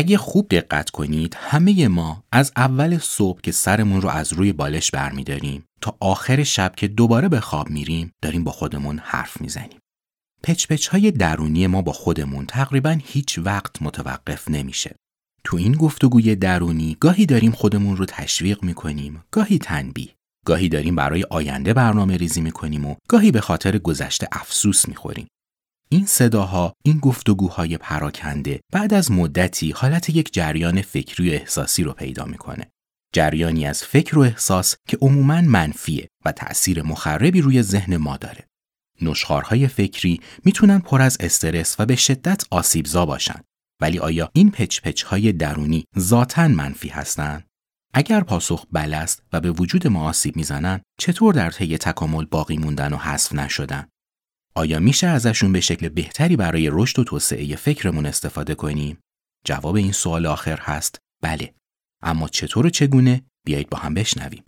اگه خوب دقت کنید همه ما از اول صبح که سرمون رو از روی بالش برمیداریم تا آخر شب که دوباره به خواب میریم داریم با خودمون حرف می‌زنیم. پچ های درونی ما با خودمون تقریبا هیچ وقت متوقف نمیشه. تو این گفتگوی درونی گاهی داریم خودمون رو تشویق می‌کنیم، گاهی تنبیه. گاهی داریم برای آینده برنامه ریزی می‌کنیم و گاهی به خاطر گذشته افسوس می‌خوریم. این صداها، این گفتگوهای پراکنده بعد از مدتی حالت یک جریان فکری و احساسی رو پیدا می‌کنه. جریانی از فکر و احساس که عموماً منفیه و تأثیر مخربی روی ذهن ما داره. نشخارهای فکری می‌تونن پر از استرس و به شدت آسیبزا باشن. ولی آیا این پچ های درونی ذاتا منفی هستند؟ اگر پاسخ بله و به وجود ما آسیب می‌زنن چطور در طی تکامل باقی موندن و حذف نشدن آیا میشه ازشون به شکل بهتری برای رشد و توسعه فکرمون استفاده کنیم جواب این سوال آخر هست. بله. اما چطور و چگونه؟ بیایید با هم بشنویم.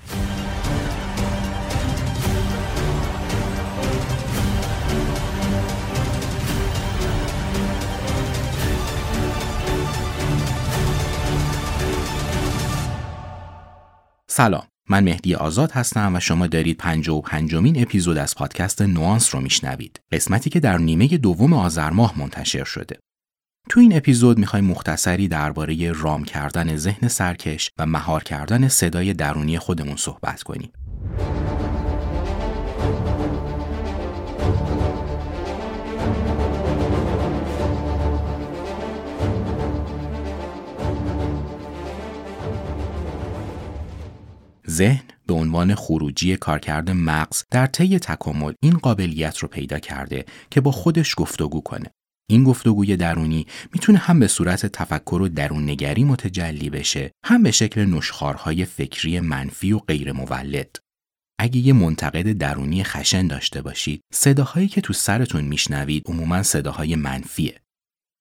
سلام. من مهدی آزاد هستم و شما دارید پنج و پنجمین اپیزود از پادکست نوانس رو میشنوید. قسمتی که در نیمه دوم آذر ماه منتشر شده. تو این اپیزود می‌خوایم مختصری درباره رام کردن ذهن سرکش و مهار کردن صدای درونی خودمون صحبت کنیم. ذهن به عنوان خروجی کارکرد مغز در طی تکامل این قابلیت رو پیدا کرده که با خودش گفتگو کنه. این گفتگوی درونی می‌تونه هم به صورت تفکر و درون نگری متجلی بشه هم به شکل نشخارهای فکری منفی و غیر مولد. اگه یه منتقد درونی خشن داشته باشید صداهایی که تو سرتون میشنوید عموما صداهای منفیه.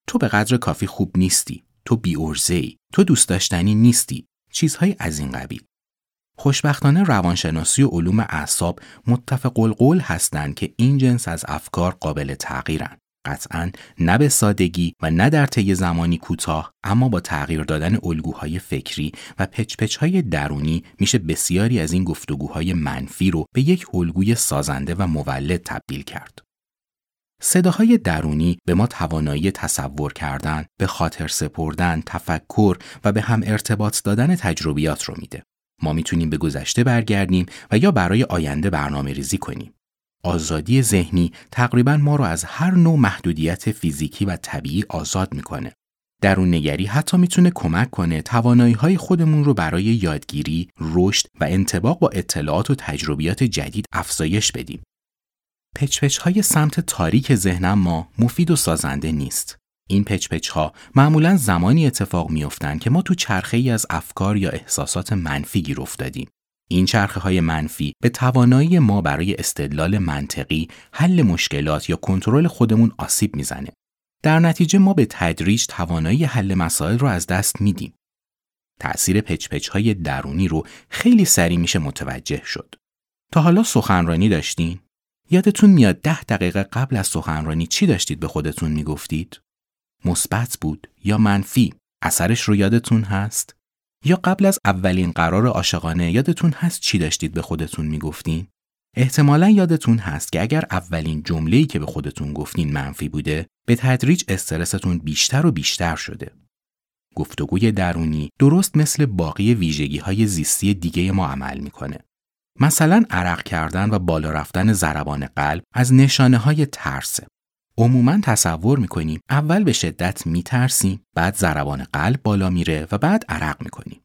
تو به قدر کافی خوب نیستی. تو بی ای. تو دوست داشتنی نیستی. چیزهایی از این قبیل. خوشبختانه روانشناسی و علوم اعصاب متفق القول هستند که این جنس از افکار قابل تغییرند. قطعا نه به سادگی و نه در طی زمانی کوتاه اما با تغییر دادن الگوهای فکری و پچ های درونی میشه بسیاری از این گفتگوهای منفی رو به یک الگوی سازنده و مولد تبدیل کرد. صداهای درونی به ما توانایی تصور کردن، به خاطر سپردن، تفکر و به هم ارتباط دادن تجربیات رو میده. ما می‌تونیم به گذشته برگردیم و یا برای آینده برنامه ریزی کنیم. آزادی ذهنی تقریبا ما رو از هر نوع محدودیت فیزیکی و طبیعی آزاد می‌کنه. درون نگری حتی می‌تونه کمک کنه توانایی های خودمون رو برای یادگیری، رشد و انتباق با اطلاعات و تجربیات جدید افزایش بدیم. پچپچ های سمت تاریک ذهنم ما مفید و سازنده نیست. این پچ پچ ها معمولا زمانی اتفاق میافتند که ما تو چرخه ای از افکار یا احساسات منفی گیر افتادیم. این چرخه های منفی به توانایی ما برای استدلال منطقی، حل مشکلات یا کنترل خودمون آسیب می‌زنه. در نتیجه ما به تدریج توانایی حل مسائل رو از دست میدیم. تأثیر پچ پچ های درونی رو خیلی سریع میشه متوجه شد. تا حالا سخنرانی داشتین؟ یادتون میاد ده دقیقه قبل از سخنرانی چی داشتید به خودتون می‌گفتید؟ مثبت بود یا منفی؟ اثرش رو یادتون هست؟ یا قبل از اولین قرار عاشقانه یادتون هست چی داشتید به خودتون می‌گفتین؟ احتمالا یادتون هست که اگر اولین جمله‌ای که به خودتون گفتین منفی بوده به تدریج استرستون بیشتر و بیشتر شده. گفتگوی درونی درست مثل باقی ویژگی های زیستی دیگه ما عمل می‌کنه. مثلا عرق کردن و بالا رفتن ضربان قلب از نشانه های ترسه. عموما تصور می‌کنیم اول به شدت میترسیم بعد ضربان قلب بالا میره و بعد عرق می‌کنیم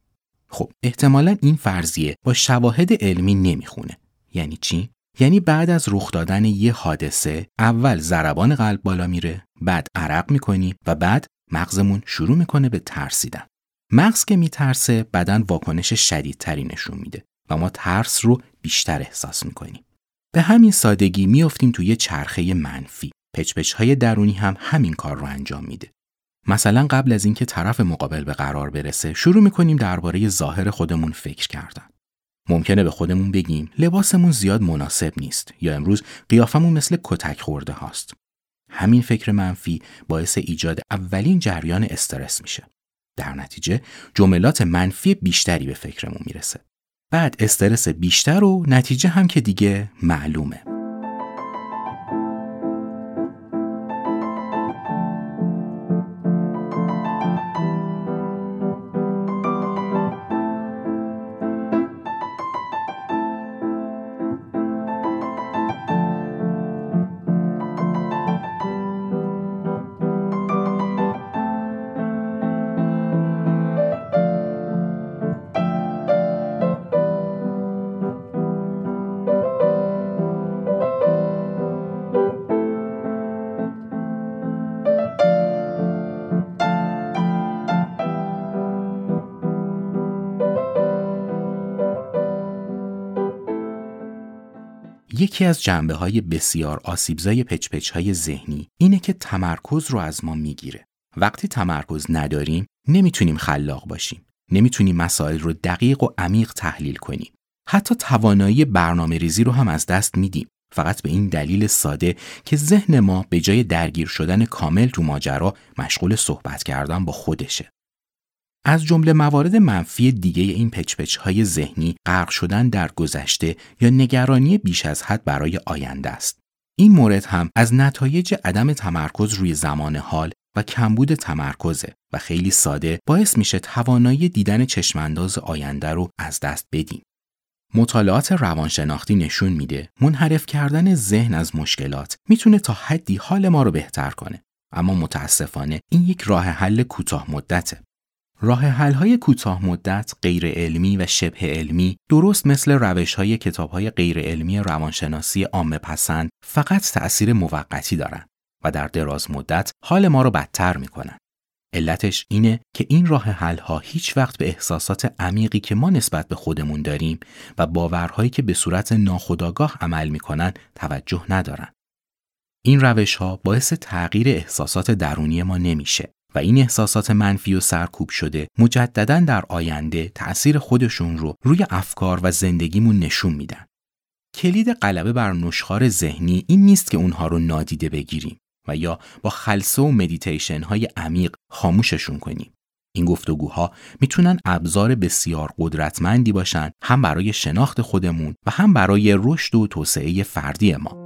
خب احتمالا این فرضیه با شواهد علمی نمی‌خونه یعنی چی یعنی بعد از رخ دادن یه حادثه اول ضربان قلب بالا میره بعد عرق می‌کنیم و بعد مغزمون شروع می‌کنه به ترسیدن مغز که میترسه بدن واکنش شدیدتری نشون میده و ما ترس رو بیشتر احساس می‌کنیم. به همین سادگی میافتیم توی چرخه منفی. پچپچ های درونی هم همین کار رو انجام میده. مثلا قبل از اینکه طرف مقابل به قرار برسه شروع می‌کنیم درباره ظاهر خودمون فکر کردن. ممکنه به خودمون بگیم لباسمون زیاد مناسب نیست یا امروز قیافمون مثل کتک خورده هاست. همین فکر منفی باعث ایجاد اولین جریان استرس میشه. در نتیجه جملات منفی بیشتری به فکرمون می‌رسه. بعد استرس بیشتر و نتیجه هم که دیگه معلومه. یکی از جنبه های بسیار آسیبزای پچپچ های ذهنی اینه که تمرکز رو از ما می‌گیره. وقتی تمرکز نداریم نمی‌تونیم خلاق باشیم. نمی‌تونیم مسائل رو دقیق و عمیق تحلیل کنیم. حتی توانایی برنامه ریزی رو هم از دست میدیم. فقط به این دلیل ساده که ذهن ما به جای درگیر شدن کامل تو ماجرا مشغول صحبت کردن با خودشه. از جمله موارد منفی دیگه این پچپچ های ذهنی غرق شدن در گذشته یا نگرانی بیش از حد برای آینده است. این مورد هم از نتایج عدم تمرکز روی زمان حال و کمبود تمرکزه و خیلی ساده باعث میشه توانایی دیدن چشمانداز آینده رو از دست بدیم. مطالعات روانشناختی نشون میده منحرف کردن ذهن از مشکلات می‌تونه تا حدی حال ما رو بهتر کنه اما متاسفانه این یک راه حل کوتاه مدته راه حل های کوتاه مدت غیر علمی و شبه علمی درست مثل روش های کتاب های غیر علمی روانشناسی عامه پسند فقط تأثیر موقتی دارند و در دراز مدت حال ما رو بدتر می‌کنن. علتش اینه که این راه حل ها هیچ وقت به احساسات عمیقی که ما نسبت به خودمون داریم و باورهایی که به صورت ناخودآگاه عمل می‌کنن توجه ندارن. این روش ها باعث تغییر احساسات درونی ما نمیشه و این احساسات منفی و سرکوب شده مجددا در آینده تأثیر خودشون رو روی افکار و زندگیمون نشون میدن. کلید غلبه بر نشخار ذهنی این نیست که اونها رو نادیده بگیریم و یا با خلصه و مدیتیشن های عمیق خاموششون کنیم. این گفتگوها می‌تونن ابزار بسیار قدرتمندی باشن هم برای شناخت خودمون و هم برای رشد و توسعه فردی ما.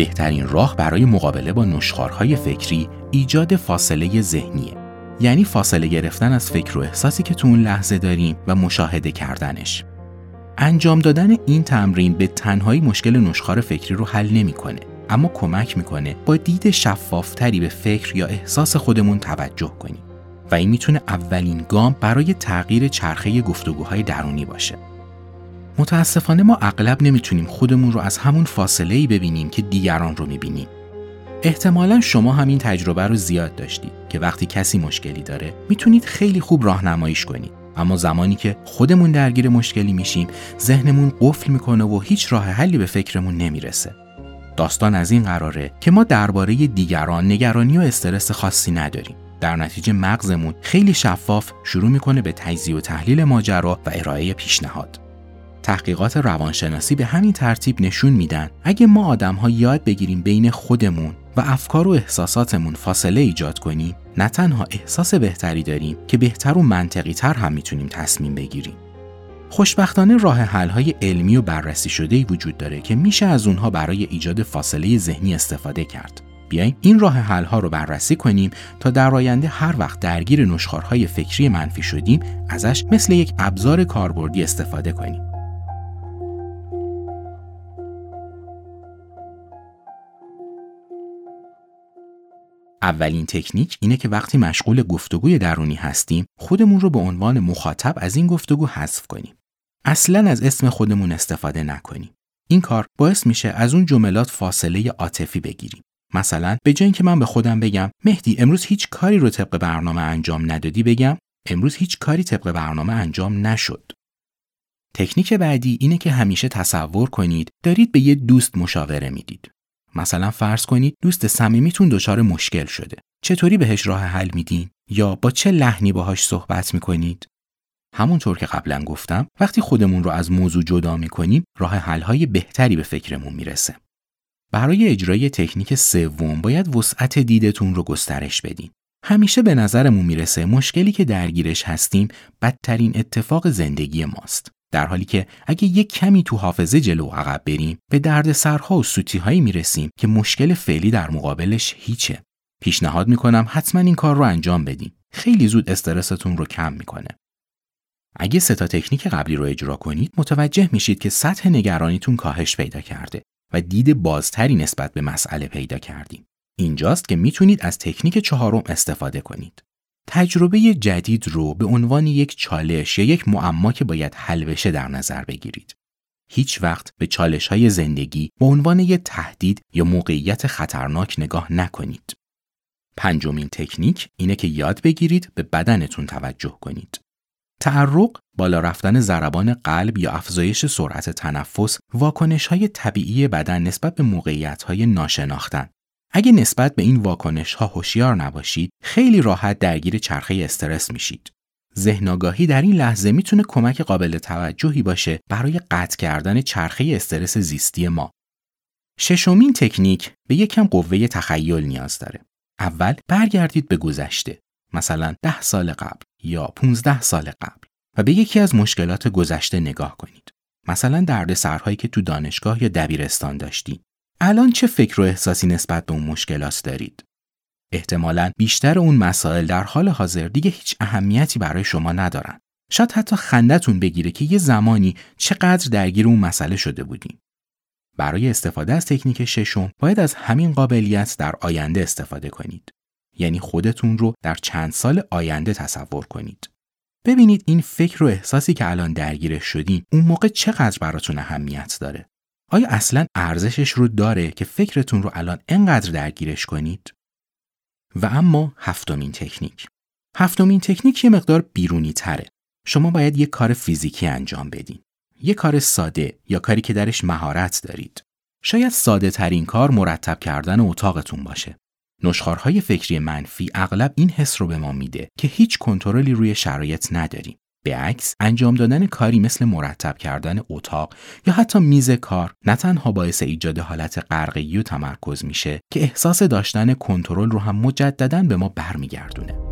بهترین راه برای مقابله با نشخارهای فکری ایجاد فاصله ذهنیه. یعنی فاصله گرفتن از فکر و احساسی که تو اون لحظه داریم و مشاهده کردنش. انجام دادن این تمرین به تنهایی مشکل نشخار فکری رو حل نمی‌کنه اما کمک می‌کنه با دید شفافتری به فکر یا احساس خودمون توجه کنیم. و این می‌تونه اولین گام برای تغییر چرخه گفتگوهای درونی باشه. متاسفانه ما اغلب نمی‌تونیم خودمون رو از همون فاصله ای ببینیم که دیگران رو می‌بینیم. احتمالا شما همین تجربه رو زیاد داشتید که وقتی کسی مشکلی داره می‌تونید خیلی خوب راهنماییش کنید. اما زمانی که خودمون درگیر مشکلی میشیم ذهنمون قفل می‌کنه و هیچ راه حلی به فکرمون نمی‌رسه. داستان از این قراره که ما درباره دیگران نگرانی و استرس خاصی نداریم. در نتیجه مغزمون خیلی شفاف شروع می‌کنه به تجزیه و تحلیل ماجرا و ارائه پیشنهاد. تحقیقات روانشناسی به همین ترتیب نشون میدن اگه ما آدم ها یاد بگیریم بین خودمون و افکار و احساساتمون فاصله ایجاد کنیم نه تنها احساس بهتری داریم که بهتر و منطقی تر هم می‌تونیم تصمیم بگیریم خوشبختانه راه حل علمی و بررسی شده وجود داره که میشه از اونها برای ایجاد فاصله ذهنی استفاده کرد. بیاین این راه حل ها رو بررسی کنیم تا در آینده هر وقت درگیر نشخارهای فکری منفی شدیم ازش مثل یک ابزار کاربردی استفاده کنیم. اولین تکنیک اینه که وقتی مشغول گفتگوی درونی هستیم خودمون رو به عنوان مخاطب از این گفتگو حذف کنیم. اصلا از اسم خودمون استفاده نکنیم. این کار باعث میشه از اون جملات فاصله عاطفی بگیریم. مثلا به جای اینکه من به خودم بگم مهدی امروز هیچ کاری رو طبق برنامه انجام ندادی بگم امروز هیچ کاری طبق برنامه انجام نشد. تکنیک بعدی اینه که همیشه تصور کنید دارید به یه دوست مشاوره می‌دید. مثلا فرض کنید دوست صمیمیتون دچار مشکل شده. چطوری بهش راه حل میدین یا با چه لحنی باهاش صحبت می‌کنید؟ همونطور که قبلا گفتم وقتی خودمون رو از موضوع جدا می‌کنیم راه حل‌های بهتری به فکرمون می‌رسه. برای اجرای تکنیک سوم باید وسعت دیدتون رو گسترش بدین. همیشه به نظرمون می‌رسه مشکلی که درگیرش هستیم بدترین اتفاق زندگی ماست. در حالی که اگه یک کمی تو حافظه جلو عقب بریم به درد سرها و هایی می‌رسیم که مشکل فعلی در مقابلش هیچه. پیشنهاد می‌کنم حتما این کار رو انجام بدین. خیلی زود استرستون رو کم می‌کنه. اگه سه تا تکنیک قبلی رو اجرا کنید متوجه میشید که سطح نگرانیتون کاهش پیدا کرده و دید بازتری نسبت به مسئله پیدا کردیم. اینجاست که می‌تونید از تکنیک چهارم استفاده کنید. تجربه جدید رو به عنوان یک چالش یا یک معما که باید حل بشه در نظر بگیرید. هیچ وقت به چالش های زندگی به عنوان یک تهدید یا موقعیت خطرناک نگاه نکنید. پنجمین تکنیک اینه که یاد بگیرید به بدنتون توجه کنید. تعرق، بالا رفتن ضربان قلب یا افزایش سرعت تنفس واکنش های طبیعی بدن نسبت به موقعیت های ناشناختن اگه نسبت به این واکنش ها هوشیار نباشید خیلی راحت درگیر چرخه استرس میشید. ذهن آگاهی در این لحظه می‌تونه کمک قابل توجهی باشه برای قطع کردن چرخه استرس زیستی ما. ششمین تکنیک به یکم قوه تخیل نیاز داره. اول برگردید به گذشته مثلا ده سال قبل یا 15 سال قبل و به یکی از مشکلات گذشته نگاه کنید. مثلا درد سرهایی که تو دانشگاه یا دبیرستان داشتید الان چه فکر و احساسی نسبت به اون مشکلات دارید؟ احتمالا بیشتر اون مسائل در حال حاضر دیگه هیچ اهمیتی برای شما ندارن. شاید حتی خندتون بگیره که یه زمانی چقدر درگیر اون مسئله شده بودیم. برای استفاده از تکنیک ششم باید از همین قابلیت در آینده استفاده کنید. یعنی خودتون رو در چند سال آینده تصور کنید. ببینید این فکر و احساسی که الان درگیرش شدیم اون موقع چقدر براتون اهمیت داره. آیا اصلا ارزشش رو داره که فکرتون رو الان انقدر درگیرش کنید؟ و اما هفتمین تکنیک. هفتمین تکنیک یه مقدار بیرونی تره. شما باید یه کار فیزیکی انجام بدین. یه کار ساده یا کاری که درش مهارت دارید. شاید ساده ترین کار مرتب کردن اتاقتون باشه. نشخارهای فکری منفی اغلب این حس رو به ما میده که هیچ کنترلی روی شرایط نداریم. به عکس انجام دادن کاری مثل مرتب کردن اتاق یا حتی میز کار نه تنها باعث ایجاد حالت غرقگی و تمرکز میشه که احساس داشتن کنترل رو هم مجددا به ما برمیگردونه.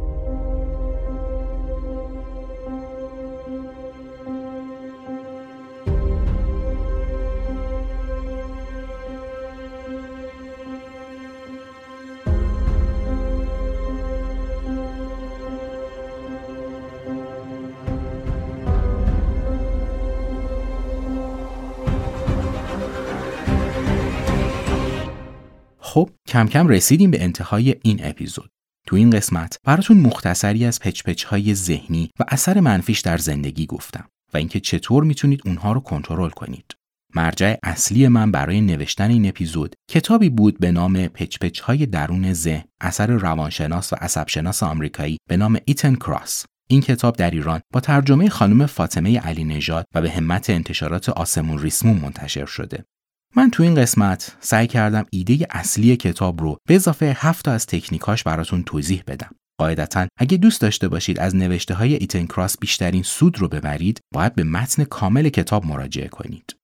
کم کم رسیدیم به انتهای این اپیزود. تو این قسمت براتون مختصری از پچ های ذهنی و اثر منفیش در زندگی گفتم و اینکه چطور می‌تونید اونها رو کنترل کنید. مرجع اصلی من برای نوشتن این اپیزود کتابی بود به نام پچ های درون ذهن اثر روانشناس و عصبشناس آمریکایی به نام ایتن کراس این کتاب در ایران با ترجمه خانم فاطمه علی نژاد و به همت انتشارات آسمون ریسمون منتشر شده. من تو این قسمت سعی کردم ایده اصلی کتاب رو به اضافه هفت از تکنیکاش براتون توضیح بدم. قاعدتا اگه دوست داشته باشید از نوشته های ایتن کراس بیشترین سود رو ببرید باید به متن کامل کتاب مراجعه کنید.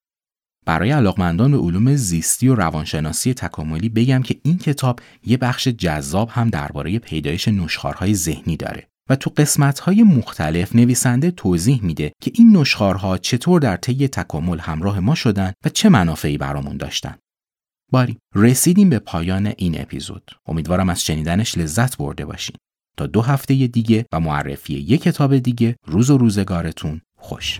برای علاقمندان به علوم زیستی و روانشناسی تکاملی بگم که این کتاب یه بخش جذاب هم درباره پیدایش نشخارهای ذهنی داره و تو قسمت‌های مختلف نویسنده توضیح میده که این نشخارها چطور در طی تکامل همراه ما شدن و چه منافعی برامون داشتن. باری رسیدیم به پایان این اپیزود. امیدوارم از شنیدنش لذت برده باشین. تا دو هفته دیگه و معرفی یک کتاب دیگه روز و روزگارتون خوش.